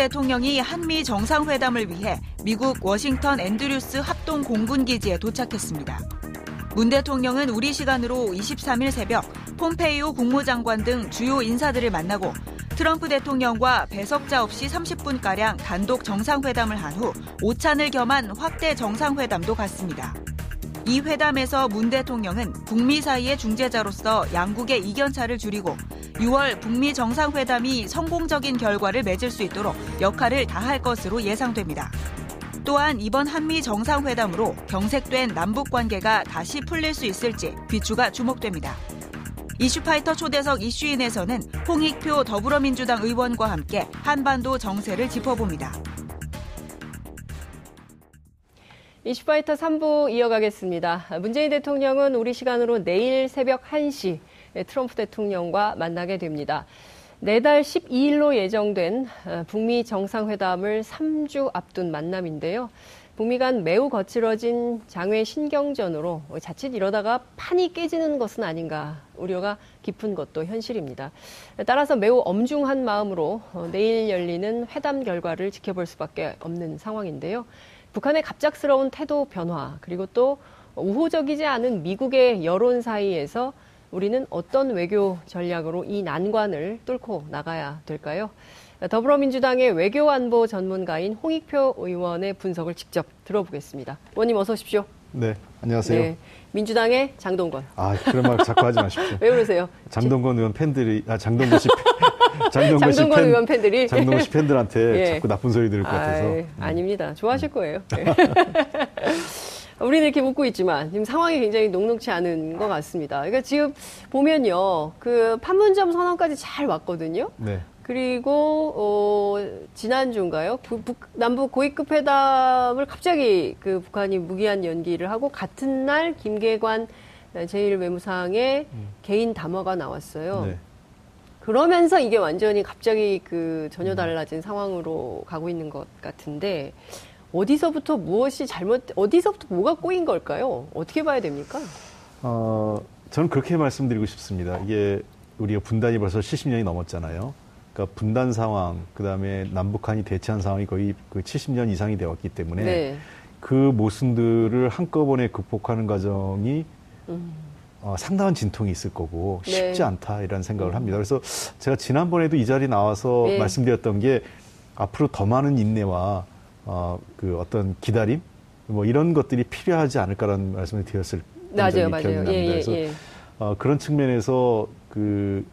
대통령이 한미 정상회담을 위해 미국 워싱턴 앤드류스 합동 공군기지에 도착했습니다. 문 대통령은 우리 시간으로 23일 새벽 폼페이오 국무장관 등 주요 인사들을 만나고 트럼프 대통령과 배석자 없이 30분가량 단독 정상회담을 한 후 오찬을 겸한 확대 정상회담도 갔습니다. 이 회담에서 문 대통령은 북미 사이의 중재자로서 양국의 이견차를 줄이고 6월 북미 정상회담이 성공적인 결과를 맺을 수 있도록 역할을 다할 것으로 예상됩니다. 또한 이번 한미 정상회담으로 경색된 남북 관계가 다시 풀릴 수 있을지 귀추가 주목됩니다. 이슈파이터 초대석 이슈인에서는 홍익표 더불어민주당 의원과 함께 한반도 정세를 짚어봅니다. 이슈파이터 3부 이어가겠습니다. 문재인 대통령은 우리 시간으로 내일 새벽 1시 트럼프 대통령과 만나게 됩니다. 내달 12일로 예정된 어, 북미 정상회담을 3주 앞둔 만남인데요. 북미 간 매우 거칠어진 장외 신경전으로 자칫 이러다가 판이 깨지는 것은 아닌가 우려가 깊은 것도 현실입니다. 따라서 매우 엄중한 마음으로 어, 내일 열리는 회담 결과를 지켜볼 수밖에 없는 상황인데요. 북한의 갑작스러운 태도 변화 그리고 또 우호적이지 않은 미국의 여론 사이에서 우리는 어떤 외교 전략으로 이 난관을 뚫고 나가야 될까요? 더불어민주당의 외교안보 전문가인 홍익표 의원의 분석을 직접 들어보겠습니다. 의원님 어서 오십시오. 네, 안녕하세요. 네, 민주당의 장동건. 아, 그런 말 자꾸 하지 마십시오. 왜 그러세요? 장동건 의원 팬들이, 아, 장동건 씨, 장동건, 장동건 팬, 의원 팬들이. 장동건 씨 팬들한테 예. 자꾸 나쁜 소리 들을 것 같아서. 아, 아닙니다. 좋아하실 거예요. 네. 우리는 이렇게 묻고 있지만 지금 상황이 굉장히 녹록치 않은 것 같습니다. 그러니까 지금 보면요, 그 판문점 선언까지 잘 왔거든요. 네. 그리고 어, 지난주인가요? 부, 북, 남북 고위급 회담을 갑자기 그 북한이 무기한 연기를 하고 같은 날 김계관 제1외무상의 음. 개인 담화가 나왔어요. 네. 그러면서 이게 완전히 갑자기 그 전혀 음. 달라진 상황으로 가고 있는 것 같은데 어디서부터 무엇이 잘못, 어디서부터 뭐가 꼬인 걸까요? 어떻게 봐야 됩니까? 어, 저는 그렇게 말씀드리고 싶습니다. 이게 우리가 분단이 벌써 70년이 넘었잖아요. 그러니까 분단 상황, 그 다음에 남북한이 대치한 상황이 거의 그 70년 이상이 되었기 때문에 네. 그 모순들을 한꺼번에 극복하는 과정이 음. 어, 상당한 진통이 있을 거고 네. 쉽지 않다 이런 생각을 합니다. 그래서 제가 지난번에도 이 자리에 나와서 네. 말씀드렸던 게 앞으로 더 많은 인내와 어, 그 어떤 기다림 뭐 이런 것들이 필요하지 않을까라는 말씀을 드렸을 맞아요, 맞아요. 기억이 납니다. 예, 예, 그래서 예. 어, 그런 측면에서 그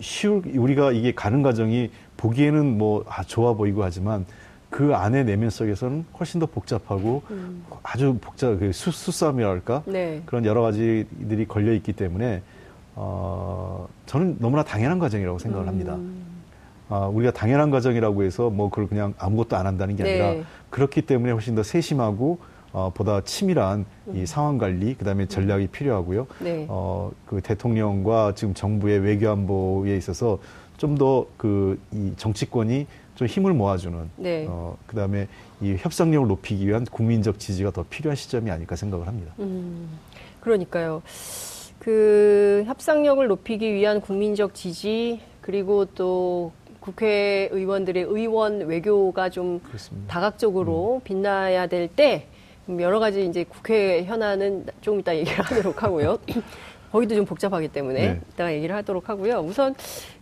쉬울 우리가 이게 가는 과정이 보기에는 뭐 아, 좋아 보이고 하지만 그 안에 내면 속에서는 훨씬 더 복잡하고 음. 아주 복잡 그 수, 수싸움이랄까 네. 그런 여러 가지들이 걸려 있기 때문에 어, 저는 너무나 당연한 과정이라고 생각을 음. 합니다. 아, 우리가 당연한 과정이라고 해서 뭐 그걸 그냥 아무것도 안 한다는 게 아니라 네. 그렇기 때문에 훨씬 더 세심하고 어, 보다 치밀한 이 음. 상황 관리, 그 다음에 전략이 음. 필요하고요. 네. 어, 그 대통령과 지금 정부의 외교안보에 있어서 좀 더 그 이 정치권이 좀 힘을 모아주는, 네. 어, 그 다음에 이 협상력을 높이기 위한 국민적 지지가 더 필요한 시점이 아닐까 생각을 합니다. 음, 그러니까요. 그 협상력을 높이기 위한 국민적 지지, 그리고 또 국회의원들의 의원 외교가 좀 그렇습니다. 다각적으로 음. 빛나야 될 때 여러 가지 이제 국회 현안은 조금 이따 얘기를 하도록 하고요. 거기도 좀 복잡하기 때문에 네. 이따가 얘기를 하도록 하고요. 우선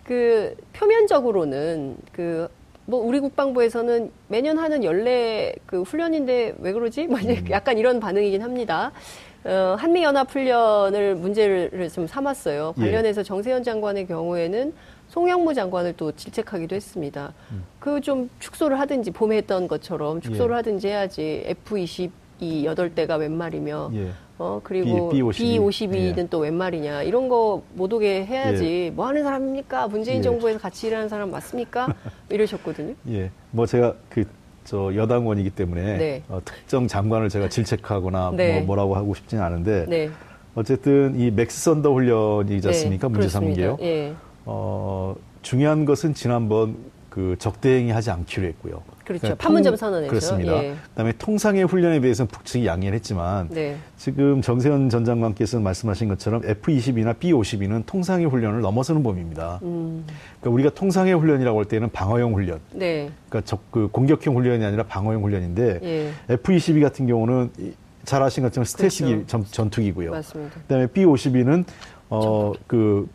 그 표면적으로는 그 뭐 우리 국방부에서는 매년 하는 연례 그 훈련인데 왜 그러지? 뭐 음. 약간 이런 반응이긴 합니다. 어, 한미 연합 훈련을 문제를 좀 삼았어요. 예. 관련해서 예. 정세현 장관의 경우에는 송영무 장관을 또 질책하기도 했습니다. 음. 그좀 축소를 하든지 봄에 했던 것처럼 축소를 예. 하든지 해야지 F-22 8대가 웬 말이며 예. 어 그리고 B-52는 예. 또웬 말이냐 이런 거 못 오게 해야지 예. 뭐 하는 사람입니까? 문재인 예. 정부에서 같이 일하는 사람 맞습니까? 이러셨거든요. 예. 뭐 제가 그 저 여당원이기 때문에 네. 어, 특정 장관을 제가 질책하거나 네. 뭐 뭐라고 하고 싶지는 않은데 네. 어쨌든 이 맥스 선더 훈련이지 않습니까? 네. 문제 삼은 게요. 예. 어, 중요한 것은 지난번 그 적대행위 하지 않기로 했고요. 그렇죠. 그러니까 판문점 통- 선언에서. 그렇습니다. 예. 그다음에 통상의 훈련에 대해서는 북측이 양해를 했지만 네. 지금 정세현 전 장관께서 말씀하신 것처럼 F-22나 B-52는 통상의 훈련을 넘어서는 범위입니다. 음. 그러니까 우리가 통상의 훈련이라고 할 때는 방어용 훈련, 네. 그러니까 적, 그 공격형 훈련이 아니라 방어용 훈련인데 예. F-22 같은 경우는 이- 잘 아신 것처럼 스텔스기 그렇죠. 전, 전투기고요. 맞습니다. 그다음에 B-52는 어, 그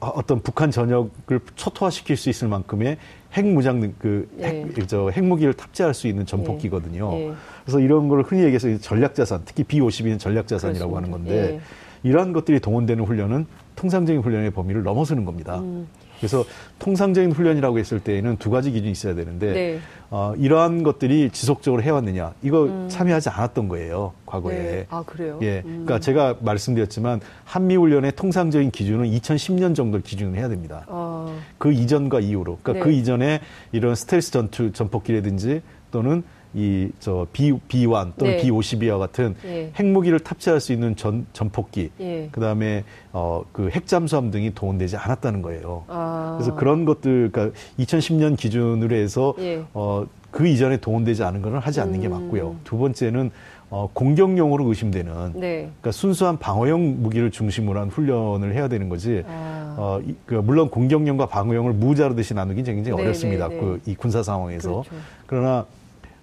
어떤 북한 전역을 초토화시킬 수 있을 만큼의 핵무장 능- 그 예. 핵, 저 핵무기를 탑재할 수 있는 전폭기거든요. 예. 그래서 이런 걸 흔히 얘기해서 전략자산, 특히 B-52는 전략자산이라고 하는. 건데 이러한 것들이 동원되는 훈련은 통상적인 훈련의 범위를 넘어서는 겁니다. 음. 그래서 통상적인 훈련이라고 했을 때에는 두 가지 기준이 있어야 되는데 네. 어, 이러한 것들이 지속적으로 해왔느냐 이거 참여하지 않았던 거예요 과거에. 음. 네. 아, 그래요? 예, 음. 그러니까 제가 말씀드렸지만 한미 훈련의 통상적인 기준은 2010년 정도 기준을 해야 됩니다. 아, 그 이전과 이후로, 그러니까 네. 그 이전에 이런 스텔스 전투 전폭기라든지 또는 이 저 B B1 또는 네. B52와 같은 예. 핵무기를 탑재할 수 있는 전 전폭기, 예. 그다음에 어 그 핵잠수함 등이 동원되지 않았다는 거예요. 아. 그래서 그런 것들, 그러니까 2010년 기준으로 해서 예. 어, 그 이전에 동원되지 않은 거는 하지 않는 게 음. 맞고요. 두 번째는 어, 공격용으로 의심되는 네. 그러니까 순수한 방어용 무기를 중심으로 한 훈련을 해야 되는 거지. 아. 어, 이, 그 물론 공격용과 방어용을 무자르듯이 나누기 굉장히 네, 어렵습니다. 네, 네. 그 이 군사 상황에서. 그렇죠. 그러나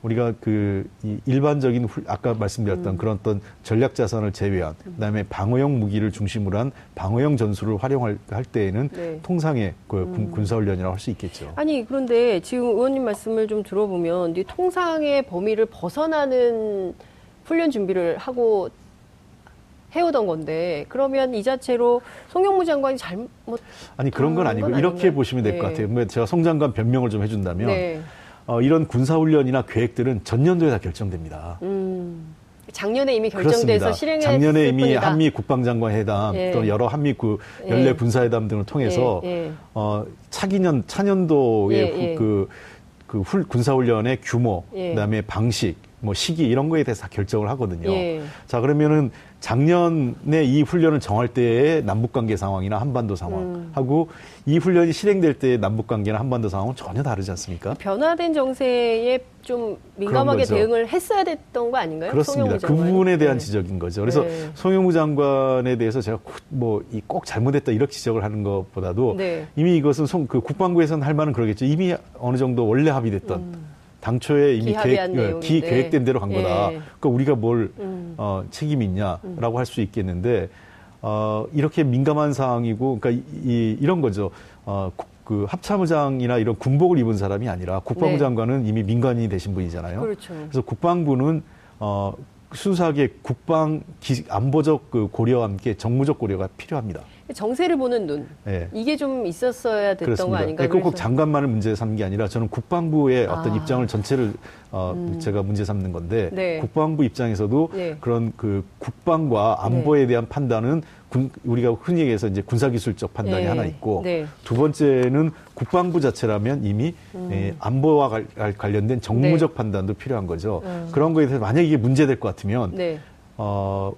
우리가 그이 일반적인 훌- 아까 말씀드렸던 음. 그런 어떤 전략 자산을 제외한 그다음에 방어용 무기를 중심으로 한 방어용 전술을 활용할 할 때에는 네. 음. 통상의 그 군- 군사 훈련이라고 할 수 있겠죠. 아니 그런데 지금 의원님 말씀을 좀 들어보면 이 통상의 범위를 벗어나는 훈련 준비를 하고 해오던 건데 그러면 이 자체로 송영무 장관이 잘못 아니 그런 건 아니고 건 이렇게? 보시면 될것 네. 같아요. 뭐 제가 송 장관 변명을 좀 해준다면 네. 어, 이런 군사 훈련이나 계획들은 전년도에 다 결정됩니다. 음, 작년에 이미 결정돼서 실행했을 작년에 이미 뿐이다. 한미 국방장관 회담 예. 또 여러 한미 구 예. 연례 군사회담 등을 통해서 예, 예. 어, 차기년 차년도의 예, 후- 예. 그, 그 훌- 군사훈련의 규모, 예. 그다음에 방식, 뭐 시기 이런 거에 대해서 다 결정을 하거든요. 예. 자 그러면은 작년에 이 훈련을 정할 때의 남북 관계 상황이나 한반도 상황하고 이 훈련이 실행될 때의 남북 관계나 한반도 상황은 전혀 다르지 않습니까? 변화된 정세에 좀 민감하게. 대응을 했어야 됐던 거 아닌가요? 그렇습니다. 그? 부분에 대한 네. 지적인 거죠. 그래서 네. 송영무 장관에 대해서 제가 뭐 꼭 잘못했다 이렇게 지적을 하는 것보다도 네. 이미 이것은 송, 그 국방부에서는 할 만은 그러겠죠. 이미 어느 정도 원래 합의됐던 당초에 이미 계획, 어. 기 계획된 대로 간 거다. 예. 그러니까 우리가 뭘 음. 어, 책임이 있냐라고 할 수 있겠는데 어, 이렇게 민감한 상황이고 그러니까 이, 이, 런 거죠. 어, 국- 그 합참의장이나 이런 군복을 입은 사람이 아니라 국방부 네. 장관은 이미 민간인이 되신 분이잖아요. 그렇죠. 그래서 국방부는 어, 순수하게 국방 기, 안보적 그 고려와 함께 정무적 고려가 필요합니다. 정세를 보는 눈 예. 이게 좀 있었어야 됐던 거 그렇습니다. 아닌가요? 그꼭 장관만을 문제 삼는 게 아니라 저는 국방부의 어떤 아. 입장을 전체를 어, 제가 문제 삼는 건데 네. 국방부 입장에서도 네. 그런 그 국방과 안보에 대한 판단은 군, 우리가 흔히 얘기해서 이제 군사기술적 판단이 네. 하나 있고 네. 두 번째는 국방부 자체라면 이미 예, 안보와 관- 관련된 정무적 판단도 필요한 거죠. 음. 그런 거에 대해서 만약 이게 문제될 것 같으면 네. 어,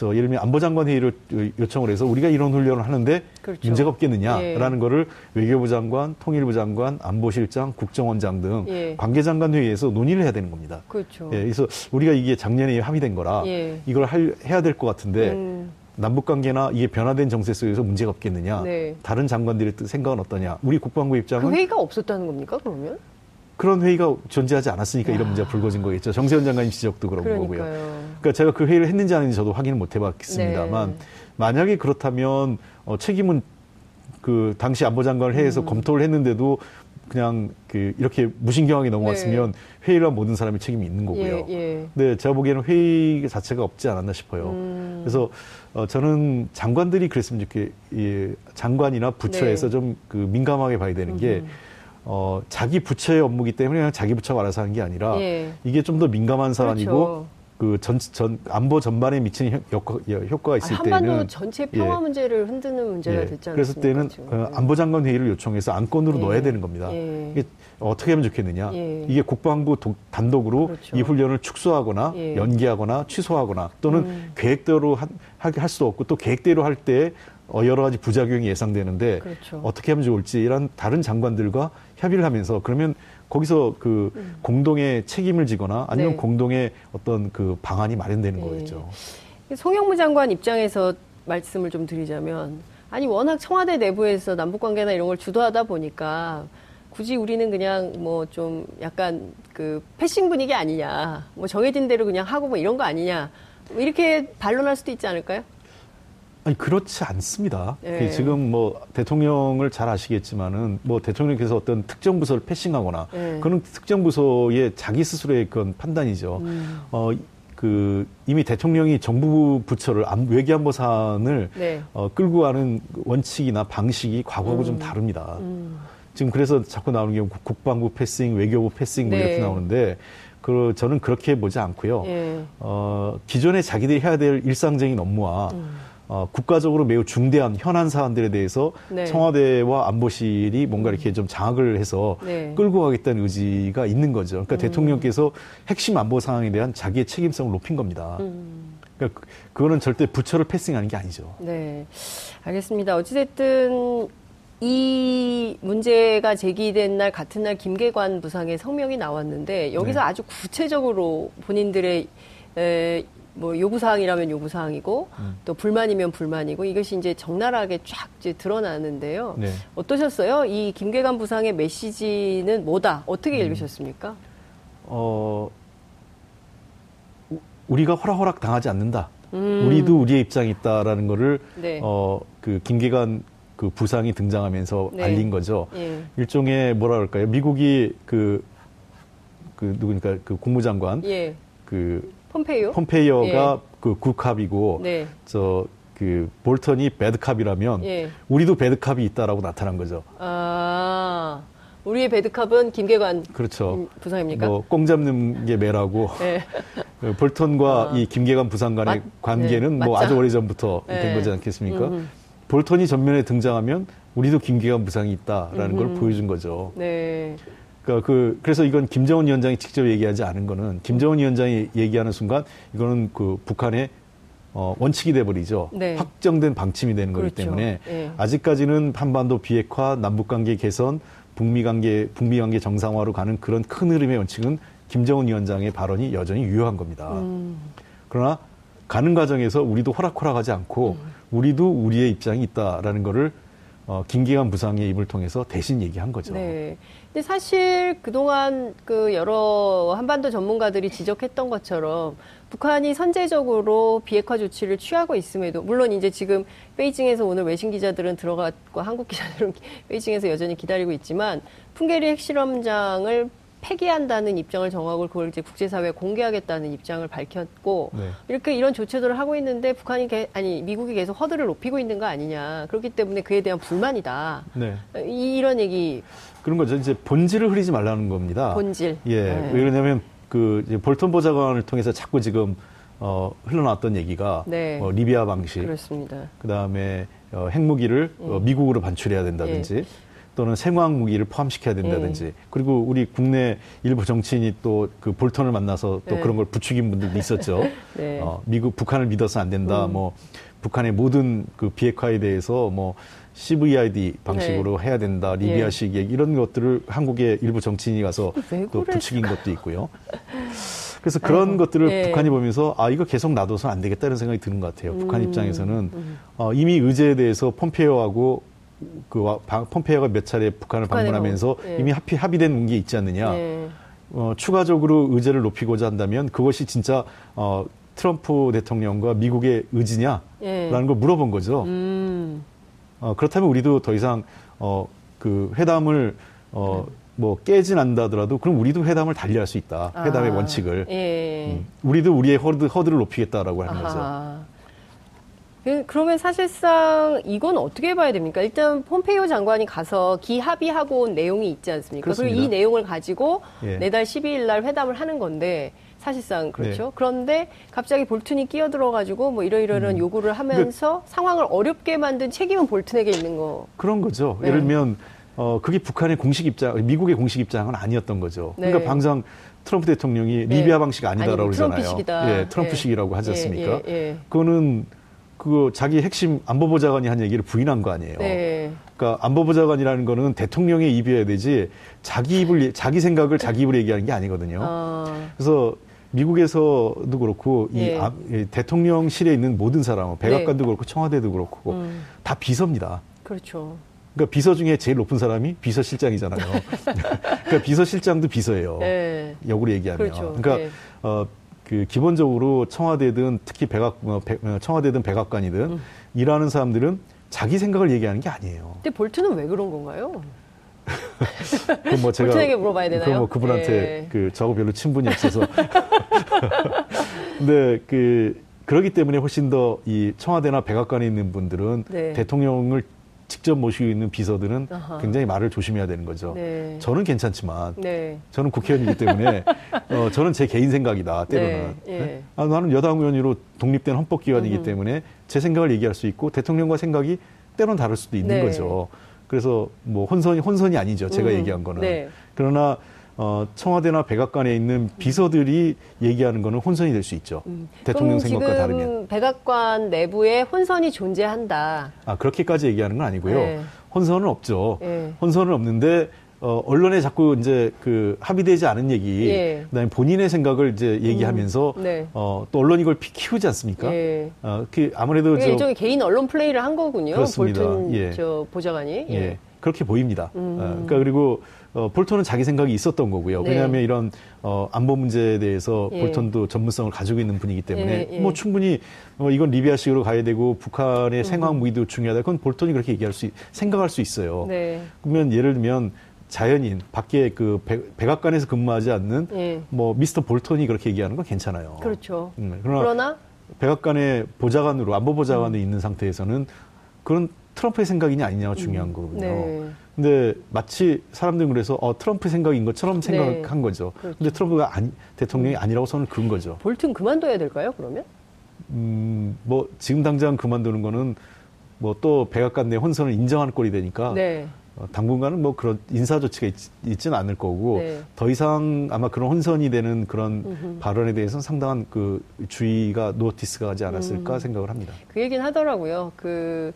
저 예를 들면 안보장관 회의를 요청을 해서 우리가 이런 훈련을 하는데 그렇죠. 문제가 없겠느냐라는 예. 거를 외교부 장관, 통일부 장관, 안보실장, 국정원장 등 예. 관계장관 회의에서 논의를 해야 되는 겁니다. 그렇죠. 예, 그래서 우리가 이게 작년에 합의된 거라 예. 이걸 할, 해야 될 것 같은데 음. 남북 관계나 이게 변화된 정세 속에서 문제가 없겠느냐? 네. 다른 장관들의 뜻- 생각은 어떠냐? 우리 국방부 입장은 그 회의가 없었다는 겁니까? 그러면? 그런 회의가 존재하지 않았으니까 이런 문제가 불거진 거겠죠. 정세현 장관님 지적도 그런 거고요. 그러니까요. 그러니까 제가 그 회의를 했는지 안 했는지 저도 확인을 못 해봤습니다만 네. 만약에 그렇다면 어, 책임은 그 당시 안보장관을 회의에서 검토를 했는데도 그냥 그 이렇게 무신경하게 넘어갔으면 회의를 한 모든 사람이 책임이 있는 거고요. 네. 예, 예. 근데 제가 보기에는 회의 자체가 없지 않았나 싶어요. 음. 그래서 어, 저는 장관들이 그랬으면 좋겠, 이 장관이나 부처에서 네. 좀그 민감하게 봐야 되는 게 어, 자기 부처의 업무기 때문에 그냥 자기 부처가 알아서 하는 게 아니라 예. 이게 좀 더 민감한 사안이고 그렇죠. 그 전, 전, 안보 전반에 미치는 효과, 효과가 있을 한반도 때는. 전체 평화 예. 문제를 흔드는 문제가 예, 않습니까? 그랬을 때는? 어, 안보장관 회의를 요청해서 안건으로 예. 넣어야 되는 겁니다. 예. 이게 어떻게 하면 좋겠느냐? 예. 이게 국방부 독- 단독으로 그렇죠. 이 훈련을 축소하거나 예. 연기하거나 취소하거나 또는 음. 계획대로 한- 할, 할 수도 없고 또 계획대로 할때 어, 여러 가지 부작용이 예상되는데 그렇죠. 어떻게 하면 좋을지 이런 다른 장관들과 협의를 하면서 그러면 거기서 그 음. 공동의 책임을 지거나 아니면 네. 공동의 어떤 그 방안이 마련되는 네. 거겠죠. 송영무 장관 입장에서 말씀을 좀 드리자면 아니 워낙 청와대 내부에서 남북 관계나 이런 걸 주도하다 보니까 굳이 우리는 그냥 뭐 좀 약간 그 패싱 분위기 아니냐, 뭐 정해진 대로 그냥 하고 뭐 이런 거 아니냐, 뭐 이렇게 반론할 수도 있지 않을까요? 아니 그렇지 않습니다. 네. 지금 뭐 대통령을 잘 아시겠지만은 뭐 대통령께서 어떤 특정 부서를 패싱하거나 네. 그런 특정 부서의 자기 스스로의 그런 판단이죠. 음. 어 그 이미 대통령이 정부 부처를 외교안보 사안을 네. 어, 끌고 가는 원칙이나 방식이 과거하고 음. 좀 다릅니다. 음. 지금 그래서 자꾸 나오는 게 국방부 패싱, 외교부 패싱 뭐 이렇게 네. 나오는데 그 저는 그렇게 보지 않고요. 예. 어 기존에 자기들이 해야 될 일상적인 업무와 음. 어, 국가적으로 매우 중대한 현안 사안들에 대해서 네. 청와대와 안보실이 뭔가 이렇게 좀 장악을 해서 네. 끌고 가겠다는 의지가 있는 거죠. 그러니까 음. 대통령께서 핵심 안보 상황에 대한 자기의 책임성을 높인 겁니다. 음. 그러니까 그, 그거는 절대 부처를 패싱하는 게 아니죠. 네, 알겠습니다. 어찌됐든 이 문제가 제기된 날 같은 날 김계관 부상의 성명이 나왔는데 여기서 네. 아주 구체적으로 본인들의 에, 뭐 요구사항이라면 요구사항이고 음. 또 불만이면 불만이고 이것이 이제 적나라하게 쫙 이제 드러나는데요. 네. 어떠셨어요? 이 김계관 부상의 메시지는 뭐다? 어떻게 음. 읽으셨습니까? 어, 우리가 호락호락 당하지 않는다. 음. 우리도 우리의 입장이 있다라는 거를 네. 어, 그 김계관 그 부상이 등장하면서 네. 알린 거죠. 예. 일종의 뭐라 그럴까요? 미국이 그, 그 누구니까 그 국무장관 예. 그 폼페이오? 폼페이오가 예. 그 굿캅이고 네. 저그 볼턴이 배드캅이라면 예. 우리도 배드캅이 있다라고 나타난 거죠. 아. 우리의 배드캅은 김계관 그렇죠. 부상입니까? 뭐꽁 잡는 게 매라고. 네. 볼턴과 아. 이 김계관 부상 간의 맞, 관계는 네, 뭐 아주 오래 전부터 네. 된 거지 않겠습니까? 음흠. 볼턴이 전면에 등장하면 우리도 김계관 부상이 있다라는 음흠. 걸 보여준 거죠. 네. 그러니까 그 그래서 이건 김정은 위원장이 직접 얘기하지 않은 거는 김정은 위원장이 얘기하는 순간 이거는 그 북한의 어, 원칙이 돼버리죠. 네. 확정된 방침이 되는 그렇죠. 거기 때문에 네. 아직까지는 한반도 비핵화, 남북관계 개선, 북미관계 북미관계 정상화로 가는 그런 큰 흐름의 원칙은 김정은 위원장의 발언이 여전히 유효한 겁니다. 음. 그러나 가는 과정에서 우리도 호락호락하지 않고 음. 우리도 우리의 입장이 있다라는 거를 어, 김기관 부상의 입을 통해서 대신 얘기한 거죠. 네. 근데 사실 그동안 그 여러 한반도 전문가들이 지적했던 것처럼 북한이 선제적으로 비핵화 조치를 취하고 있음에도 물론 이제 지금 베이징에서 오늘 외신 기자들은 들어갔고 한국 기자들은 베이징에서 여전히 기다리고 있지만 풍계리 핵실험장을 폐기한다는 입장을 정하고 그걸 이제 국제사회에 공개하겠다는 입장을 밝혔고 네. 이렇게 이런 조치들을 하고 있는데 북한이 개, 아니 미국이 계속 허들을 높이고 있는 거 아니냐 그렇기 때문에 그에 대한 불만이다 네. 이, 이런 얘기 그런 거죠 이제 본질을 흐리지 말라는 겁니다 본질 예 네. 왜 그러냐면 그 볼턴 보좌관을 통해서 자꾸 지금 어, 흘러나왔던 얘기가 네. 어, 리비아 방식 그렇습니다 그다음에 어, 핵무기를 어, 음. 미국으로 반출해야 된다든지 예. 또는 생화학 무기를 포함시켜야 된다든지 네. 그리고 우리 국내 일부 정치인이 또 그 볼턴을 만나서 또 네. 그런 걸 부추긴 분들도 있었죠. 네. 어, 미국 북한을 믿어서 안 된다. 음. 뭐 북한의 모든 그 비핵화에 대해서 뭐 CVID 방식으로 네. 해야 된다. 리비아식 예. 이런 것들을 한국의 일부 정치인이 가서 또 부추긴 것도 있고요. 그래서 그런 아이고, 것들을 예. 북한이 보면서 아 이거 계속 놔둬서 안 되겠다는 생각이 드는 것 같아요. 음, 북한 입장에서는 음. 어, 이미 의제에 대해서 폼페이오하고 그 폼페이오가 몇 차례 북한을 방문하면서 네. 이미 합의, 합의된 게 있지 않느냐. 네. 어, 추가적으로 의제를 높이고자 한다면 그것이 진짜 어, 트럼프 대통령과 미국의 의지냐라는 네. 걸 물어본 거죠. 음. 어, 그렇다면 우리도 더 이상 어, 그 회담을 어, 뭐 깨진 않다더라도 그럼 우리도 회담을 달리할 수 있다. 회담의 아. 원칙을. 예. 음, 우리도 우리의 허드, 허드를 높이겠다라고 하는 거죠. 그, 그러면 사실상 이건 어떻게 봐야 됩니까? 일단 폼페이오 장관이 가서 기합의하고 온 내용이 있지 않습니까? 그렇습니다. 그리고 이 내용을 가지고 예. 내달 12일 날 회담을 하는 건데 사실상 그렇죠. 네. 그런데 갑자기 볼튼이 끼어들어가지고 뭐 이러이러한 음. 요구를 하면서 그, 상황을 어렵게 만든 책임은 볼튼에게 있는 거. 그런 거죠. 네. 예를 들면 어 그게 북한의 공식 입장, 미국의 공식 입장은 아니었던 거죠. 그러니까 네. 방상 트럼프 대통령이 네. 리비아 방식 아니다라고 그러잖아요. 트럼프식이다. 예, 트럼프식이라고 하지 예, 않습니까? 예, 예, 그거는 그 자기 핵심 안보보좌관이 한 얘기를 부인한 거 아니에요. 네. 그러니까 안보보좌관이라는 거는 대통령의 입이어야 되지 자기 입을 자기 생각을 자기 입으로 얘기하는 게 아니거든요. 아, 그래서 미국에서도 그렇고 이, 예. 아- 이 대통령실에 있는 모든 사람, 백악관도 네. 그렇고 청와대도 그렇고 음, 다 비서입니다. 그렇죠. 그러니까 비서 중에 제일 높은 사람이 비서실장이잖아요. 그러니까 비서실장도 비서예요. 네. 역으로 얘기하면. 그렇죠. 러니까 네. 어, 그 기본적으로 청와대든 특히 백악 어, 백- 어, 청와대든 백악관이든 음. 일하는 사람들은 자기 생각을 얘기하는 게 아니에요. 근데 볼트는 왜 그런 건가요? 그건 뭐 제가 볼튼에게 물어봐야 되나요? 그건 뭐 그분한테 예. 그 저하고 별로 친분이 없어서. 근데 그 그러기 때문에 훨씬 더 이 청와대나 백악관에 있는 분들은 네. 대통령을 직접 모시고 있는 비서들은 아하. 굉장히 말을 조심해야 되는 거죠. 네. 저는 괜찮지만 네. 저는 국회의원이기 때문에 어, 저는 제 개인 생각이다 때로는 네, 예. 아, 나는 여당 의원으로 독립된 헌법기관이기 음흠. 때문에 제 생각을 얘기할 수 있고 대통령과 생각이 때로는 다를 수도 있는 네. 거죠. 그래서 뭐 혼선이 혼선이 아니죠. 제가 음, 얘기한 거는 네. 그러나 어, 청와대나 백악관에 있는 비서들이 얘기하는 거는 혼선이 될 수 있죠. 대통령 음. 그럼 생각과 다르면 백악관 내부에 혼선이 존재한다. 아 그렇게까지 얘기하는 건 아니고요. 네. 혼선은 없죠. 네. 혼선은 없는데 어, 언론에 자꾸 이제 그 합의되지 않은 얘기, 예. 그다음에 본인의 생각을 이제 얘기하면서 음, 네. 어, 또 언론이 이걸 피- 키우지 않습니까? 예. 어, 그 아무래도 저 일종의 개인 언론 플레이를 한 거군요. 그렇습니다. 볼튼 예. 저 보좌관이. 예. 그렇게 보입니다. 음. 어, 그러니까 그리고 어, 볼턴은 자기 생각이 있었던 거고요. 네. 왜냐하면 이런 어, 안보 문제에 대해서 예. 볼턴도 전문성을 가지고 있는 분이기 때문에 예, 예. 뭐 충분히 어, 이건 리비아식으로 가야 되고 북한의 생황 무기도 중요하다. 그건 볼턴이 그렇게 얘기할 수 있- 생각할 수 있어요. 네. 그러면 예를 들면 자연인 밖에 그 백- 백악관에서 근무하지 않는 예. 뭐 미스터 볼턴이 그렇게 얘기하는 건 괜찮아요. 그렇죠. 음, 그러나 그러나 백악관의 보좌관으로 안보 보좌관으로 음. 있는 상태에서는 그런 트럼프의 생각이냐 아니냐가 중요한 거거든요. 네. 근데 마치 사람들은 그래서 어, 트럼프 생각인 것처럼 생각한 네. 거죠. 그렇죠. 근데 트럼프가 아니, 대통령이 아니라고 선을 그은 거죠. 볼튼 그만둬야 될까요? 그러면? 음, 뭐 지금 당장 그만두는 거는 뭐 또 백악관 내 혼선을 인정하는 꼴이 되니까 네. 어, 당분간은 뭐 그런 인사 조치가 있, 있지는 않을 거고 네. 더 이상 아마 그런 혼선이 되는 그런 음흠. 발언에 대해서는 상당한 그 주의가 notice가 가지 않았을까 음. 생각을 합니다. 그 얘기는 하더라고요. 그,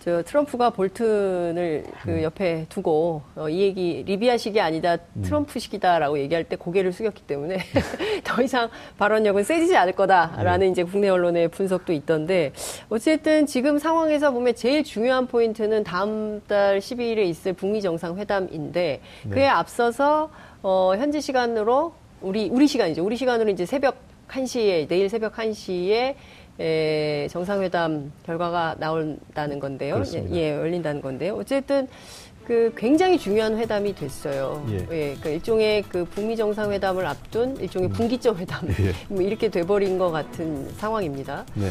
저, 트럼프가 볼튼을 음. 그 옆에 두고, 어, 이 얘기, 리비아식이 아니다, 음. 트럼프식이다라고 얘기할 때 고개를 숙였기 때문에 더 이상 발언력은 세지지 않을 거다라는 네. 이제 국내 언론의 분석도 있던데, 어쨌든 지금 상황에서 보면 제일 중요한 포인트는 다음 달 12일에 있을 북미 정상회담인데, 네. 그에 앞서서, 어, 현지 시간으로, 우리, 우리 시간이죠. 우리 시간으로 이제 새벽 1시에, 내일 새벽 1시에 에, 정상회담 결과가 나온다는 건데요. 그렇습니다. 예, 예, 열린다는 건데요. 어쨌든 그 굉장히 중요한 회담이 됐어요. 예. 그러니까 일종의 그 북미 정상회담을 앞둔 일종의 분기점 회담 예. 뭐 이렇게 돼버린 것 같은 상황입니다. 네.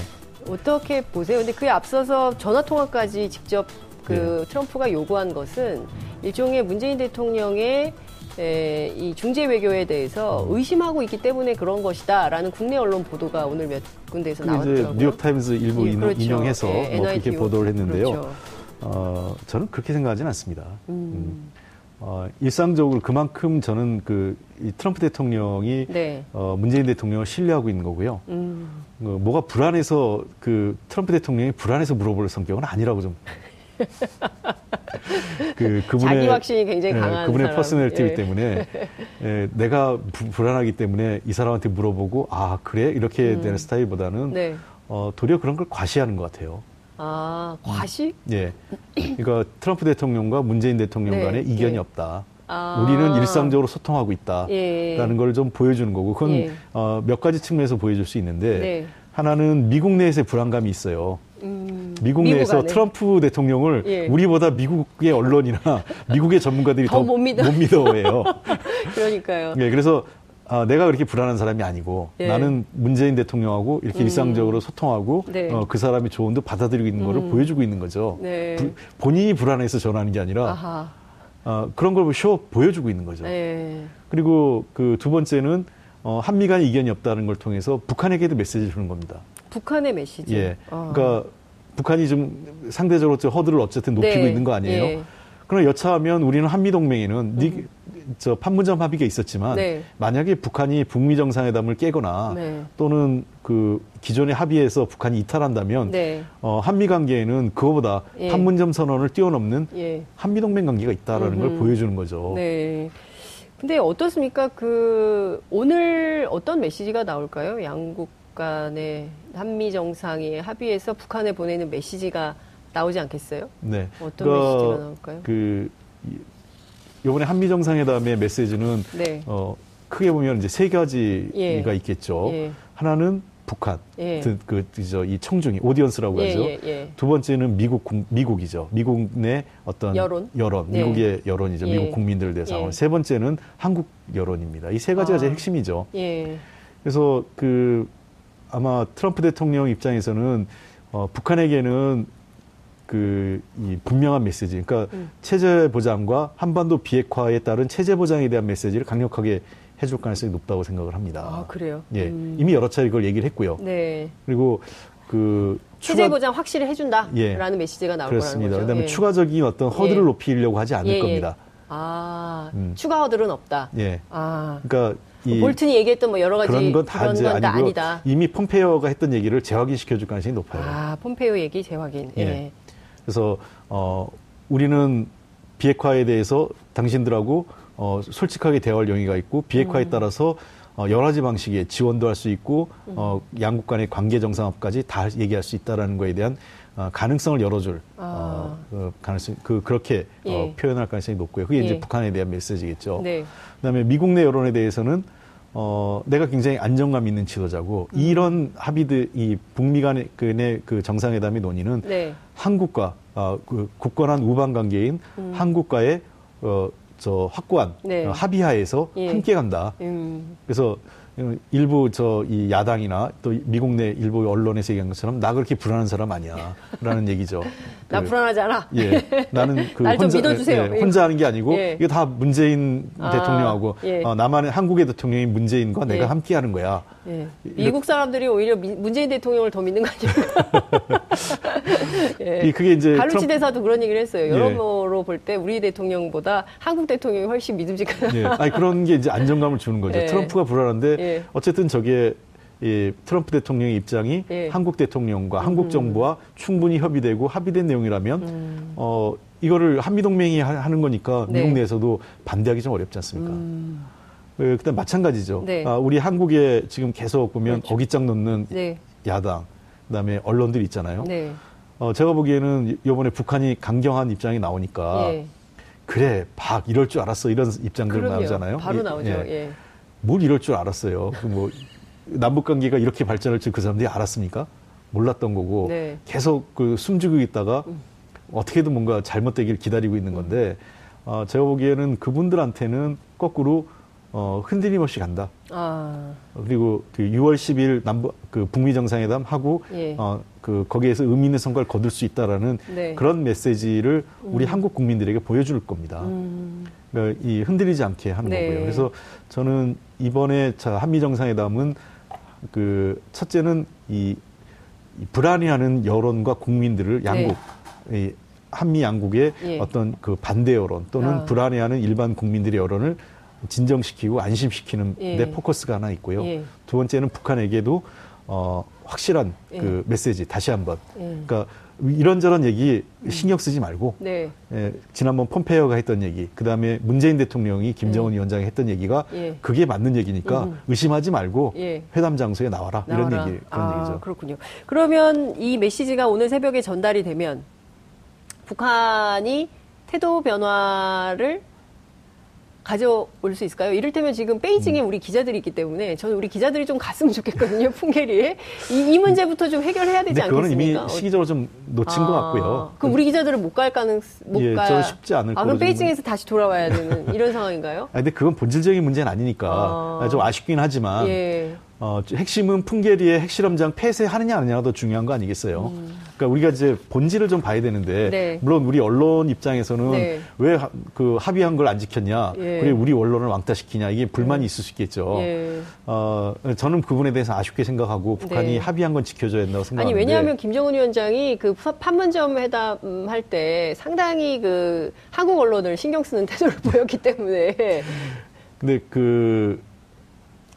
어떻게 보세요? 근데 그에 앞서서 전화 통화까지 직접 그 예. 트럼프가 요구한 것은 일종의 문재인 대통령의 에, 이 중재 외교에 대해서 음. 의심하고 있기 때문에 그런 것이다라는 국내 언론 보도가 오늘 몇 군데에서 나왔더라고요. 뉴욕 타임즈 일부 예, 인용- 그렇죠. 인용해서 예, 뭐 그렇게. 보도를 했는데요. 그렇죠. 어, 저는 그렇게 생각하지는 않습니다. 음. 음. 어, 일상적으로 그만큼 저는 그이 트럼프 대통령이 네. 어, 문재인 대통령을 신뢰하고 있는 거고요. 음. 어, 뭐가 불안해서 그 트럼프 대통령이 불안해서 물어볼 성격은 아니라고 좀. 그 그분의 자기 확신이 굉장히 예, 강한 그분의 사람. 퍼스널티이기 예. 때문에 예, 내가 부- 불안하기 때문에 이 사람한테 물어보고 아 그래 이렇게 되는 스타일보다는 음. 네. 어, 도리어 그런 걸 과시하는 것 같아요. 아, 과시? 예. 그러니까 트럼프 대통령과 문재인 대통령 네, 간에 이견이 예. 없다. 아. 우리는 일상적으로 소통하고 있다라는 예. 걸좀 보여주는 거고 그건 예. 어, 몇 가지 측면에서 보여줄 수 있는데 네. 하나는 미국 내에서의 불안감이 있어요. 음, 미국 미국 내에서 안에. 트럼프 대통령을 예. 우리보다 미국의 언론이나 미국의 전문가들이 더더못 믿어. 못 믿어해요. 그러니까요. 예, 그래서 아, 내가 그렇게 불안한 사람이 아니고 예. 나는 문재인 대통령하고 이렇게 음. 일상적으로 소통하고 네. 어, 그 사람이 조언도 받아들이고 있는 거를 음. 보여주고 있는 거죠. 네. 부- 본인이 불안해서 전하는 게 아니라 아하. 어, 그런 걸 쇼 보여주고 있는 거죠. 네. 그리고 그 두 번째는 어, 한미 간의 이견이 없다는 걸 통해서 북한에게도 메시지를 주는 겁니다. 북한의 메시지. 예. 아. 그러니까 북한이 좀 상대적으로 저 허들을 어쨌든 높이고 네. 있는 거 아니에요? 예. 그러나 여차하면 우리는 한미 동맹에는 니, 저 판문점 합의가 있었지만 네. 만약에 북한이 북미 정상회담을 깨거나 네. 또는 그 기존의 합의에서 북한이 이탈한다면 네. 어, 한미 관계에는 그거보다 예. 판문점 선언을 뛰어넘는 예. 한미 동맹 관계가 있다라는 걸 음흠. 보여주는 거죠. 네. 근데 어떻습니까? 그 오늘 어떤 메시지가 나올까요? 양국 간의 한미 정상이 합의해서 북한에 보내는 메시지가 나오지 않겠어요? 네. 어떤 그러니까 메시지가 나올까요? 그 이- 이번에 한미 정상회담의 메시지는 네. 어, 크게 보면 이제 세 가지가 예. 있겠죠. 예. 하나는 북한, 예. 그, 그, 저, 이 청중이 오디언스라고 예, 하죠. 예, 예. 두 번째는 미국 국- 미국이죠. 미국 내 어떤 여론? 여론, 네. 미국의 여론이죠. 예. 미국 국민들. 예. 세 번째는 한국 여론입니다. 이 세 가지가 아. 제일 핵심이죠. 예. 그래서 그 아마 트럼프 대통령 입장에서는 어, 북한에게는 그 이 분명한 메시지, 그러니까 음. 체제 보장과 한반도 비핵화에 따른 체제 보장에 대한 메시지를 강력하게 해줄 가능성이 높다고 생각을 합니다. 아, 그래요? 예, 음. 이미 여러 차례 그걸 얘기를 했고요. 네. 그리고 그 체제 보장 확실히 해준다라는 예. 메시지가 나올 그렇습니다. 거라는 거죠. 그다음에 예. 추가적인 어떤 허들을 예. 높이려고 하지 않을 예, 예. 겁니다. 아, 음. 추가 허들은 없다. 예, 아, 그러니까 이 볼튼이 얘기했던 뭐 여러 가지 그런 건다 건 다 아니다. 이미 폼페이오가 했던 얘기를 재확인시켜 줄 가능성이 높아요. 아, 폼페이오 얘기 재확인. 예. 예. 그래서 어 우리는 비핵화에 대해서 당신들하고 어 솔직하게 대화할 용의가 있고 비핵화에 음. 따라서 어 여러 가지 방식의 지원도 할 수 있고 음. 어 양국 간의 관계 정상화까지 다 얘기할 수 있다라는 거에 대한 어, 가능성을 열어줄 어, 아. 그 가능성 그 그렇게 어, 예. 표현할 가능성이 높고요. 그게 예. 이제 북한에 대한 메시지겠죠. 네. 그다음에 미국 내 여론에 대해서는 어 내가 굉장히 안정감 있는 지도자고 음. 이런 합의들 이 북미 간의 그의 그 정상회담의 논의는 네. 한국과 어, 그 굳건한 우방 관계인 한국과의 어, 저 확고한 음. 네. 어, 합의하에서 예. 함께 간다. 음. 그래서 일부 저 이 야당이나 또 미국 내 일부 언론에서 얘기한 것처럼 나 그렇게 불안한 사람 아니야라는 얘기죠. 나 그, 불안하지 않아. 예, 나는 그 날좀 혼자 믿어주세요. 예, 혼자 하는 게 아니고 예. 이거 다 문재인 아, 대통령하고 예. 어, 나만의 한국의 대통령인 문재인과 예. 내가 함께 하는 거야. 예. 미국 사람들이 오히려 미- 문재인 대통령을 더 믿는 거 아닙니까? 예. 이 그게 이제 갈루치 대사도 그런 얘기를 했어요. 예. 여러모로 볼 때 우리 대통령보다 한국 대통령이 훨씬 믿음직하다. 예, 아니 그런 게 이제 안정감을 주는 거죠. 예. 트럼프가 불안한데 예. 어쨌든 저게 이 트럼프 대통령의 입장이 예. 한국 대통령과 한국 정부와 충분히 협의되고 합의된 내용이라면 음. 어 이거를 한미 동맹이 하- 하는 거니까 네. 미국 내에서도 반대하기 좀 어렵지 않습니까? 음. 그 그다음 마찬가지죠. 네. 아, 우리 한국에 지금 계속 보면 그렇죠. 어깃장 놓는 네. 야당, 그다음에 언론들 있잖아요. 네. 어, 제가 보기에는 이번에 북한이 강경한 입장이 나오니까 예. 그래, 박 이럴 줄 알았어 이런 입장들 그럼요. 나오잖아요. 바로 예, 나오죠. 예. 예. 뭘 이럴 줄 알았어요. 그뭐 남북 관계가 이렇게 발전할 줄 그 사람들이 알았습니까? 몰랐던 거고 네. 음. 계속 그 숨죽이고 있다가 어떻게든 뭔가 잘못되길 기다리고 있는 건데 어, 제가 보기에는 그분들한테는 거꾸로 어, 흔들림 없이 간다. 아. 그리고 그 6월 10일 남북 그 북미 정상회담 하고 예. 어, 그 거기에서 의미 있는 성과를 거둘 수 있다라는 네. 그런 메시지를 우리 한국 국민들에게 보여줄 겁니다. 음. 그러니까 이 흔들리지 않게 하는 네. 거고요. 그래서 저는 이번에 자 한미 정상회담은 그 첫째는 이, 이 불안해하는 여론과 국민들을 양국 이 한미 양국의 네. 예. 어떤 그 반대 여론 또는 아. 불안해하는 일반 국민들의 여론을 진정시키고 안심시키는 예. 데 포커스가 하나 있고요. 예. 두 번째는 북한에게도 어 확실한 예. 그 메시지 다시 한번 예. 그러니까 이런저런 얘기 신경 쓰지 말고 네. 예, 지난번 폼페이오가 했던 얘기, 그 다음에 문재인 대통령이 김정은 위원장이 했던 얘기가 예. 그게 맞는 얘기니까 음. 의심하지 말고 예. 회담 장소에 나와라, 나와라. 이런 얘기 그런 아, 얘기죠. 그렇군요. 그러면 이 메시지가 오늘 새벽에 전달이 되면 북한이 태도 변화를 가져올 수 있을까요? 이를테면 지금 베이징에 음. 우리 기자들이 있기 때문에 저는 우리 기자들이 좀 갔으면 좋겠거든요, 풍계리에. 이, 이 문제부터 좀 해결해야 되지 근데 그거는 않겠습니까? 이미 시기적으로 좀 놓친 것 같고요. 아, 그럼 우리 기자들은 못 갈 가능, 못 예, 가. 저는 쉽지 않을 아, 그럼 베이징에서 다시 돌아와야 되는 이런 상황인가요? 아, 근데 그건 본질적인 문제는 아니니까 아. 아, 좀 아쉽긴 하지만 예. 어, 핵심은 풍계리의 핵실험장 폐쇄하느냐 아니냐가 더 중요한 거 아니겠어요? 음. 그러니까 우리가 이제 본질을 좀 봐야 되는데 네. 물론 우리 언론 입장에서는 네. 왜그 합의한 걸 안 지켰냐, 예. 그래 우리 언론을 왕따시키냐 이게 불만이 있을 수 있겠죠. 예. 어, 저는 그 부분에 대해서 아쉽게 생각하고 북한이 네. 합의한 건 지켜줘야 된다고 생각하는데. 아니 왜냐하면 김정은 위원장이 그 파- 판문점 회담 할 때 상당히 그 한국 언론을 신경 쓰는 태도를 보였기 때문에 근데 그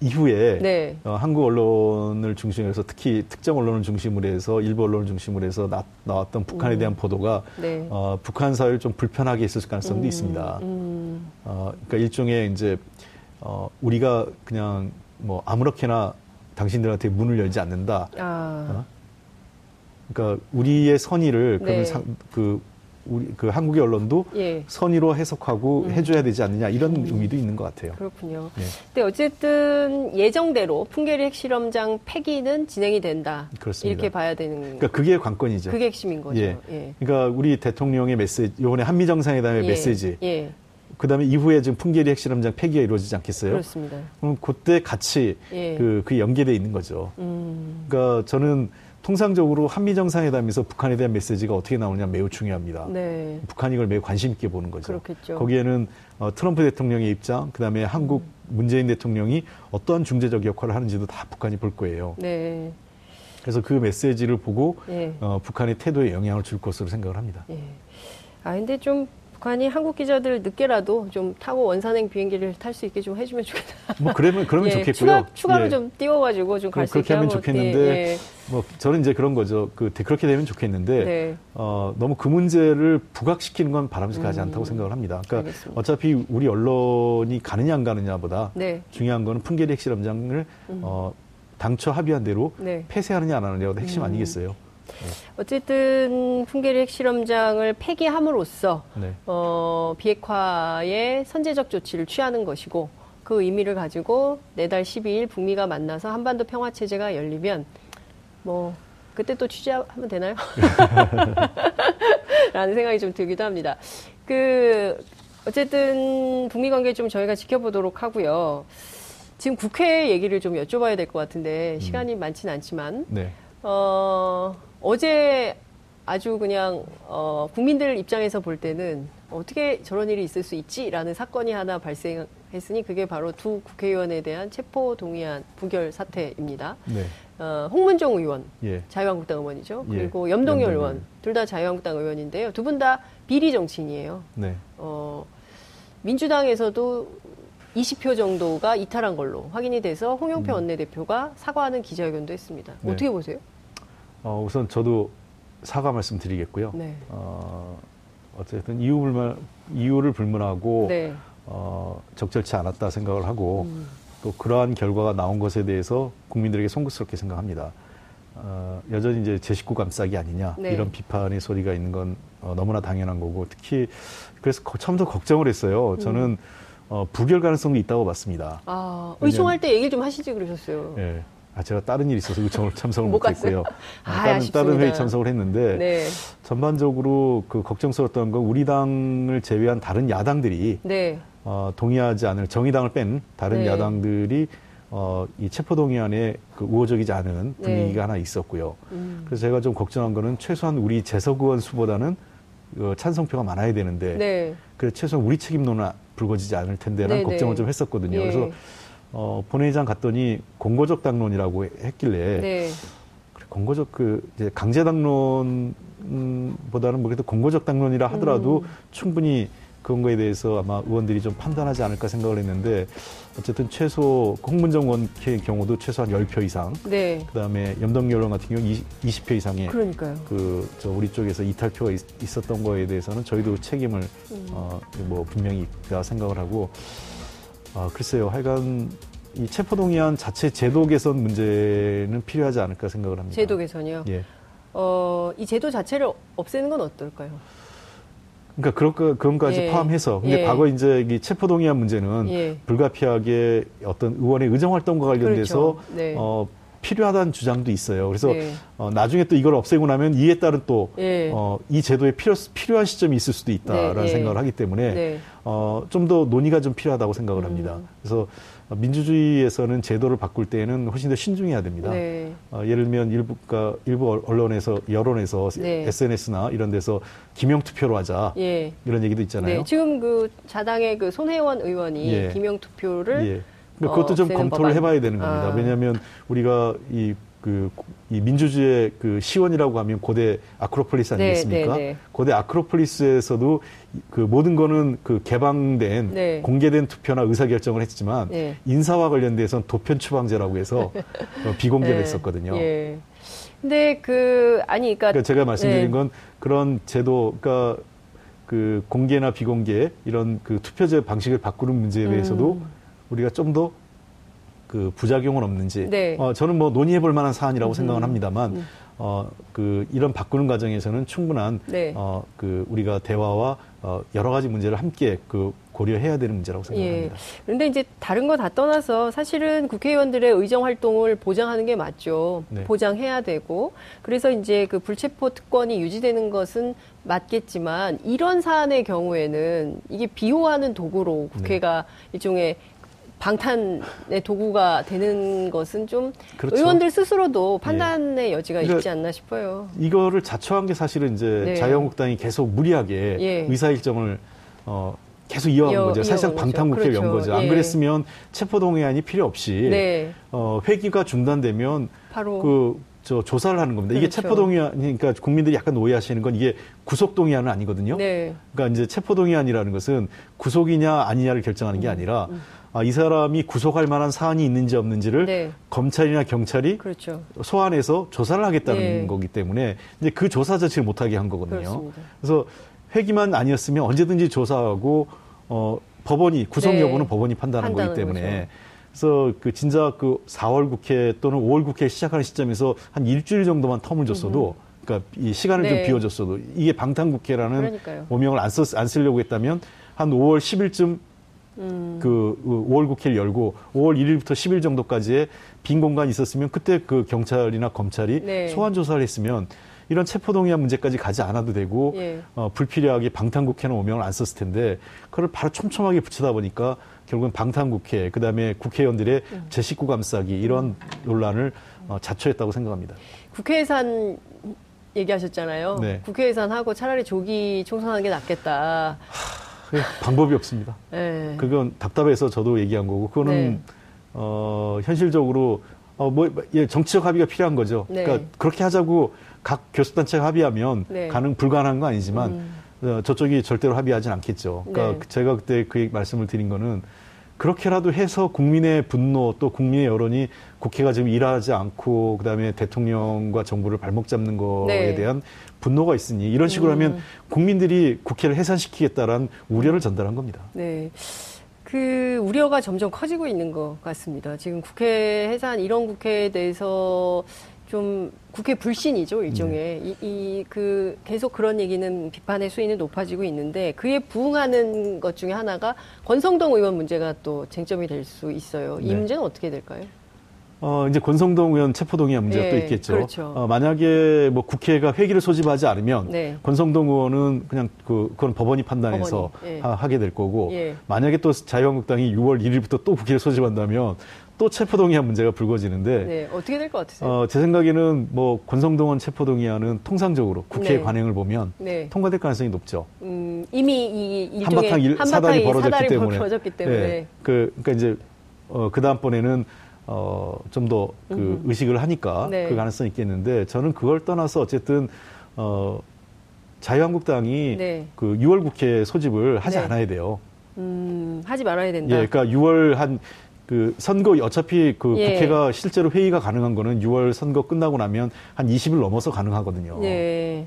이후에 네. 어, 한국 언론을 중심으로 해서 특히 특정 언론을 중심으로 해서 일부 언론을 중심으로 해서 나, 나왔던 북한에 대한 보도가 네. 어, 북한 사회를 좀 불편하게 했을 가능성도 음, 있습니다. 음, 어, 그러니까 일종의 이제 어, 우리가 그냥 뭐 아무렇게나 당신들한테 문을 열지 않는다. 아, 어? 그러니까 우리의 선의를 그러면 네. 상- 그 우리 그 한국의 언론도 예. 선의로 해석하고 음. 해줘야 되지 않느냐 이런 의미도 있는 것 같아요. 그렇군요. 예. 근데 어쨌든 예정대로 풍계리 핵실험장 폐기는 진행이 된다. 그렇습니다. 이렇게 봐야 되는 그러니까 그게 관건이죠. 그게 핵심인 거죠. 예. 예. 그러니까 우리 대통령의 메시지, 이번에 한미 정상회담의 예. 메시지, 예. 그다음에 이후에 지금 풍계리 핵실험장 폐기가 이루어지지 않겠어요? 그렇습니다. 그럼 그때 같이 예. 그, 그 연계돼 있는 거죠. 음, 그러니까 저는 통상적으로 한미 정상회담에서 북한에 대한 메시지가 어떻게 나오느냐 매우 중요합니다. 네. 북한이 이걸 매우 관심 있게 보는 거죠. 그렇겠죠. 거기에는 어, 트럼프 대통령의 입장, 그다음에 한국 문재인 대통령이 어떠한 중재적 역할을 하는지도 다 북한이 볼 거예요. 네. 그래서 그 메시지를 보고 예. 어, 북한의 태도에 영향을 줄 것으로 생각을 합니다. 예. 아 근데 좀 북한이 한국 기자들 늦게라도 좀 타고 원산행 비행기를 탈 수 있게 좀 해주면 좋겠다. 뭐 그러면 그러면 예, 좋겠고요. 추가 추가로 예. 좀 띄워가지고 좀 갈 수 있게 하면 좋겠는데 예, 뭐 저는 이제 그런 거죠. 그 그렇게 되면 좋겠는데 네. 어, 너무 그 문제를 부각시키는 건 바람직하지 음. 않다고 생각을 합니다. 그러니까 알겠습니다. 어차피 우리 언론이 가느냐 안 가느냐보다 네. 중요한 거는 풍계리 핵실험장을 어, 당초 합의한 대로 네. 폐쇄하느냐 안 하느냐가 핵심 음. 아니겠어요. 어쨌든 풍계리 핵 실험장을 폐기함으로써 네. 어, 비핵화에 선제적 조치를 취하는 것이고 그 의미를 가지고 내달 12일 북미가 만나서 한반도 평화 체제가 열리면 뭐 그때 또 취재하면 되나요? 라는 생각이 좀 들기도 합니다. 그 어쨌든 북미 관계 좀 저희가 지켜보도록 하고요. 지금 국회 얘기를 좀 여쭤봐야 될 것 같은데 시간이 많지는 않지만 네. 어, 어제 아주 그냥 어, 국민들 입장에서 볼 때는 어떻게 저런 일이 있을 수 있지라는 사건이 하나 발생했으니 그게 바로 두 국회의원에 대한 체포 동의안 부결 사태입니다. 네. 어, 홍문종 의원, 예. 자유한국당 의원이죠. 예, 그리고 염동열. 의원, 둘 다 자유한국당 의원인데요. 두 분 다 비리 정치인이에요. 네. 어, 민주당에서도 20표 정도가 이탈한 걸로 확인이 돼서 홍영표 원내대표가 사과하는 기자회견도 했습니다. 네. 어떻게 보세요? 어, 우선 저도 사과 말씀드리겠고요. 네. 어, 어쨌든 이유 불문 이유를 불문하고 네. 어, 적절치 않았다 생각을 하고 음. 또 그러한 결과가 나온 것에 대해서 국민들에게 송구스럽게 생각합니다. 어, 여전히 이제 제 식구 감싸기 아니냐 네. 이런 비판의 소리가 있는 건 어, 너무나 당연한 거고 특히 그래서 거- 처음부터 걱정을 했어요. 저는 음. 어, 부결 가능성도 있다고 봤습니다. 아, 의총할 때 얘기를 좀 하시지 그러셨어요. 예. 아, 제가 다른 일이 있어서 의총을 참석을 못 못했고요. 아, 아, 다른, 아쉽습니다. 다른 회의 참석을 했는데 네. 전반적으로 그 걱정스러웠던 건 우리 당을 제외한 다른 야당들이 네. 어, 동의하지 않을 정의당을 뺀 다른 네. 야당들이 어, 이 체포동의안에 그 우호적이지 않은 네. 분위기가 하나 있었고요. 음. 그래서 제가 좀 걱정한 거는 최소한 우리 재석 의원 수보다는 어, 찬성표가 많아야 되는데 네. 그래 최소한 우리 책임론은 불거지지 않을 텐데라는 네, 걱정을 네. 좀 했었거든요. 예. 그래서 어, 본회의장 갔더니 공고적 당론이라고 했길래 네. 그래, 공고적 그 이제 강제 당론보다는 뭐 그래도 공고적 당론이라 하더라도 음. 충분히 그런 거에 대해서 아마 의원들이 좀 판단하지 않을까 생각을 했는데 어쨌든 최소 홍문정 의원의 경우도 최소한 10표 이상 네. 그다음에 염동열 의원 같은 경우 20, 표 이상의 그러니까요. 그저 우리 쪽에서 이탈표가 있, 었던 거에 대해서는 저희도 책임을 음. 어뭐 분명히 있다 생각을 하고 아 글쎄요 하여간 이 체포동의안 자체 제도 개선 문제는 필요하지 않을까 생각을 합니다. 제도 개선이요. 예. 어, 이 제도 자체를 없애는 건 어떨까요? 그러니까 그런 거 그런 거까지 예. 포함해서 근데 예. 과거 이제 이 체포동의안 문제는 예. 불가피하게 어떤 의원의 의정 활동과 관련돼서 그렇죠. 네. 어 필요하다는 주장도 있어요. 그래서 네. 어, 나중에 또 이걸 없애고 나면 이에 따른 또 예. 어, 이 제도에 필요, 필요한 시점이 있을 수도 있다라는 네, 네. 생각을 하기 때문에 네. 어, 좀 더 논의가 좀 필요하다고 생각을 합니다. 음. 그래서 민주주의에서는 제도를 바꿀 때에는 훨씬 더 신중해야 됩니다. 네. 어, 예를 들면 일부 가 일부 언론에서 여론에서 네. SNS나 이런 데서 기명 투표로 하자 예. 이런 얘기도 있잖아요. 네, 지금 그 자당의 그 손혜원 의원이 예. 기명 투표를 예. 그러니까 그것도 좀 검토를 법안. 해봐야 되는 겁니다. 아. 왜냐하면 우리가 이 그, 이 민주주의의 그 시원이라고 하면 고대 아크로폴리스 네, 아니겠습니까? 네, 네. 고대 아크로폴리스에서도 그 모든 거는 그 개방된 네. 공개된 투표나 의사결정을 했지만 네. 인사와 관련돼서는 도편 추방제라고 해서 어, 비공개를 네. 했었거든요. 예. 근데 그 아니 그러니까, 그러니까 제가 말씀드린 네. 건 그런 제도, 그러니까 그 공개나 비공개 이런 그 투표제 방식을 바꾸는 문제에 대해서도 음. 우리가 좀더 그 부작용은 없는지, 네. 어, 저는 뭐 논의해 볼 만한 사안이라고 음. 생각은 합니다만, 음. 어, 그 이런 바꾸는 과정에서는 충분한 네. 어, 그 우리가 대화와 어, 여러 가지 문제를 함께 그 고려해야 되는 문제라고 예. 생각합니다. 그런데 이제 다른 거 다 떠나서 사실은 국회의원들의 의정 활동을 보장하는 게 맞죠. 네. 보장해야 되고 그래서 이제 그 불체포 특권이 유지되는 것은 맞겠지만 이런 사안의 경우에는 이게 비호하는 도구로 네. 국회가 일종의 방탄의 도구가 되는 것은 좀 그렇죠. 의원들 스스로도 판단의 여지가 그러니까 있지 않나 싶어요. 이거를 자초한 게 사실은 이제 네. 자유한국당이 계속 무리하게 예. 의사 일정을 어, 계속 이어간 이어- 거죠. 사실상. 방탄국회를 연 그렇죠. 거죠. 안 예. 그랬으면 체포동의안이 필요 없이 네. 어, 회기가 중단되면 바로 그 저 조사를 하는 겁니다. 이게 그렇죠. 체포동의안이니까 국민들이 약간 오해하시는 건 이게 구속동의안은 아니거든요. 네. 그러니까 이제 체포동의안이라는 것은 구속이냐 아니냐를 결정하는 음, 게 아니라 아, 이 사람이 구속할 만한 사안이 있는지 없는지를 네. 검찰이나 경찰이 그렇죠. 소환해서 조사를 하겠다는 예. 거기 때문에 이제 그 조사 자체를 못하게 한 거거든요. 그렇습니다. 그래서 회기만 아니었으면 언제든지 조사하고 어, 법원이 구속 네. 여부는 법원이 판단하는 거기 때문에 거죠. 그래서 그 진짜 그 4월 국회 또는 5월 국회 시작하는 시점에서 한 일주일 정도만 텀을 줬어도 그러니까 이 시간을 네. 좀 비워줬어도 이게 방탄국회라는 그러니까요. 오명을 안, 썼, 안 쓰려고 했다면 한 5월 10일쯤 음. 그 5월 국회를 열고 5월 1일부터 10일 정도까지의 빈 공간이 있었으면 그때 그 경찰이나 검찰이 네. 소환 조사를 했으면 이런 체포동의안 문제까지 가지 않아도 되고 예. 어, 불필요하게 방탄국회는 오명을 안 썼을 텐데 그걸 바로 촘촘하게 붙이다 보니까 결국은 방탄국회 그다음에 국회의원들의 음. 제 식구 감싸기 이런 논란을 어, 자초했다고 생각합니다. 국회 예산 얘기하셨잖아요. 네. 국회 예산하고 차라리 조기 총선하는 게 낫겠다. 그 방법이 없습니다. 네. 그건 답답해서 저도 얘기한 거고 그거는 네. 어, 현실적으로 어, 뭐 예, 정치적 합의가 필요한 거죠. 네. 그러니까 그렇게 하자고 각 교섭단체가 합의하면 네. 가능 불가능한 건 아니지만 음. 어, 저쪽이 절대로 합의하진 않겠죠. 그러니까 네. 제가 그때 그 말씀을 드린 거는 그렇게라도 해서 국민의 분노 또 국민의 여론이 국회가 지금 일하지 않고 그다음에 대통령과 정부를 발목 잡는 거에 네. 대한 분노가 있으니 이런 식으로 음. 하면 국민들이 국회를 해산시키겠다라는 우려를 전달한 겁니다. 네. 그 우려가 점점 커지고 있는 것 같습니다. 지금 국회 해산 이런 국회에 대해서 좀 국회 불신이죠 일종의 네. 이그 계속 그런 얘기는 비판의 수위는 높아지고 있는데 그에 부응하는 것 중에 하나가 권성동 의원 문제가 또 쟁점이 될 수 있어요. 이 네. 문제는 어떻게 될까요? 어, 이제 권성동 의원 체포동의안 문제가 예, 또 있겠죠. 그렇죠. 어, 만약에 뭐 국회가 회기를 소집하지 않으면 네. 권성동 의원은 그냥 그, 그건 법원이 판단해서 법원이, 예. 하, 게될 거고 예. 만약에 또 자유한국당이 6월 1일부터 또 국회를 소집한다면 또 체포동의안 문제가 불거지는데 네, 어떻게 될 것 같으세요? 어, 제 생각에는 뭐 권성동 의원 체포동의안은 통상적으로 국회 네. 관행을 보면 네. 통과될 가능성이 높죠. 음, 이미 이 일종의 한바탕 일, 사단이 벌어졌기 사달이 때문에. 벌어졌기 때문에. 예. 그, 그러니까 이제, 어, 그 다음번에는, 어, 좀 더그 음. 의식을 하니까 네. 그 가능성이 있겠는데 저는 그걸 떠나서 어쨌든, 어, 자유한국당이 네. 그 6월 국회 소집을 하지 네. 않아야 돼요. 음, 하지 말아야 된다. 예, 그러니까 6월 한, 그 선거 어차피 그 예. 국회가 실제로 회의가 가능한 거는 6월 선거 끝나고 나면 한 20일 넘어서 가능하거든요. 예.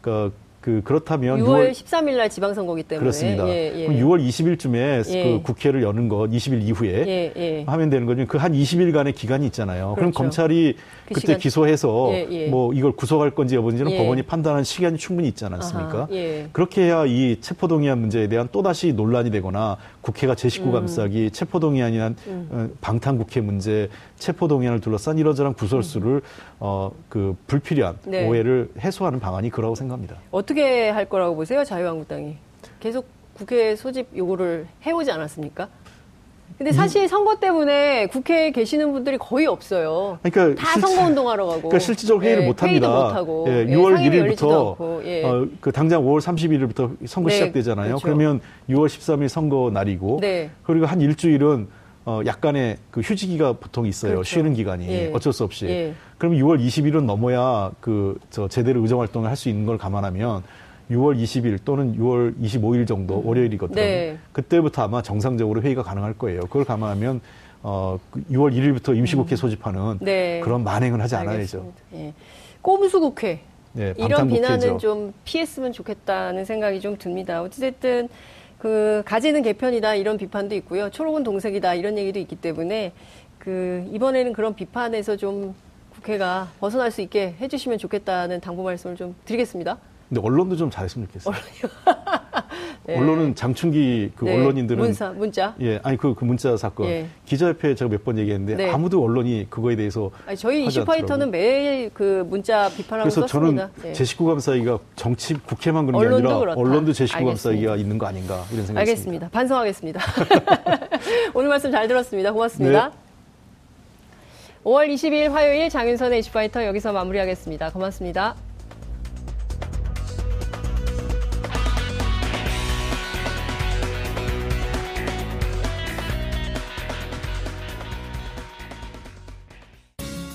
그러니까 그 그렇다면 6월, 6월 13일 날 지방선거기 때문에 그렇습니다. 예, 예. 그럼 6월 20일쯤에 예. 그 국회를 여는 것 20일 이후에 예, 예. 하면 되는 거죠. 그 한 20일간의 기간이 있잖아요. 그렇죠. 그럼 검찰이 그 그때 시간... 기소해서 예, 뭐 이걸 구속할 건지 여부인지는 법원이 판단하는 시간이 충분히 있지 않았습니까? 아하, 그렇게 해야 이 체포동의안 문제에 대한 또 다시 논란이 되거나 국회가 제19 감싸기, 음. 체포동의안이란 음. 어, 방탄국회 문제, 체포동의안을 둘러싼 이러저런 구설수를 음. 어그 불필요한 네. 오해를 해소하는 방안이 그라고 생각합니다. 어떻게 할 거라고 보세요, 자유한국당이? 계속 국회 소집 요구를 해오지 않았습니까? 근데 사실 선거 때문에 국회에 계시는 분들이 거의 없어요. 그러니까 다 실제, 선거 운동하러 가고. 그러니까 실질적 회의를 네, 못 합니다. 못 하고. 예, 6월 예, 1일부터 예. 어, 그 당장 5월 31일부터 선거 네, 시작되잖아요. 그렇죠. 그러면 6월 13일 선거 날이고 네. 그리고 한 일주일은 어, 약간의 그 휴지기가 보통 있어요. 그렇죠. 쉬는 기간이 예. 어쩔 수 없이. 예. 그럼 6월 20일은 넘어야 그 저 제대로 의정 활동을 할 수 있는 걸 감안하면 6월 20일 또는 6월 25일 정도 음. 월요일이거든요. 네. 그때부터 아마 정상적으로 회의가 가능할 거예요. 그걸 감안하면 어 6월 그 1일부터 임시국회 음. 소집하는 네. 그런 만행은 하지 않아야죠. 예. 꼼수 국회. 네, 이런 비난은 좀 피했으면 좋겠다는 생각이 좀 듭니다. 어찌됐든 그 가지는 개편이다 이런 비판도 있고요. 초록은 동색이다 이런 얘기도 있기 때문에 그 이번에는 그런 비판에서 좀 국회가 벗어날 수 있게 해주시면 좋겠다는 당부 말씀을 좀 드리겠습니다. 근데 언론도 좀 잘했으면 좋겠어요. 네. 언론은 장충기 그 네. 언론인들은 문사 문자 예 아니 그, 그 문자 사건 예. 기자협회 제가 몇 번 얘기했는데 네. 아무도 언론이 그거에 대해서 아니, 저희 이슈파이터는 매일 그 문자 비판하고 그래서 썼습니다. 저는 예. 제19 감사기가 정치 국회만 그런 게 아니라 그렇다. 언론도 제19 감사기가 있는 거 아닌가 이런 생각이 알겠습니다. 반성하겠습니다. 오늘 말씀 잘 들었습니다. 고맙습니다. 네. 5월 20일 화요일 장윤선의 이슈파이터 여기서 마무리하겠습니다. 고맙습니다.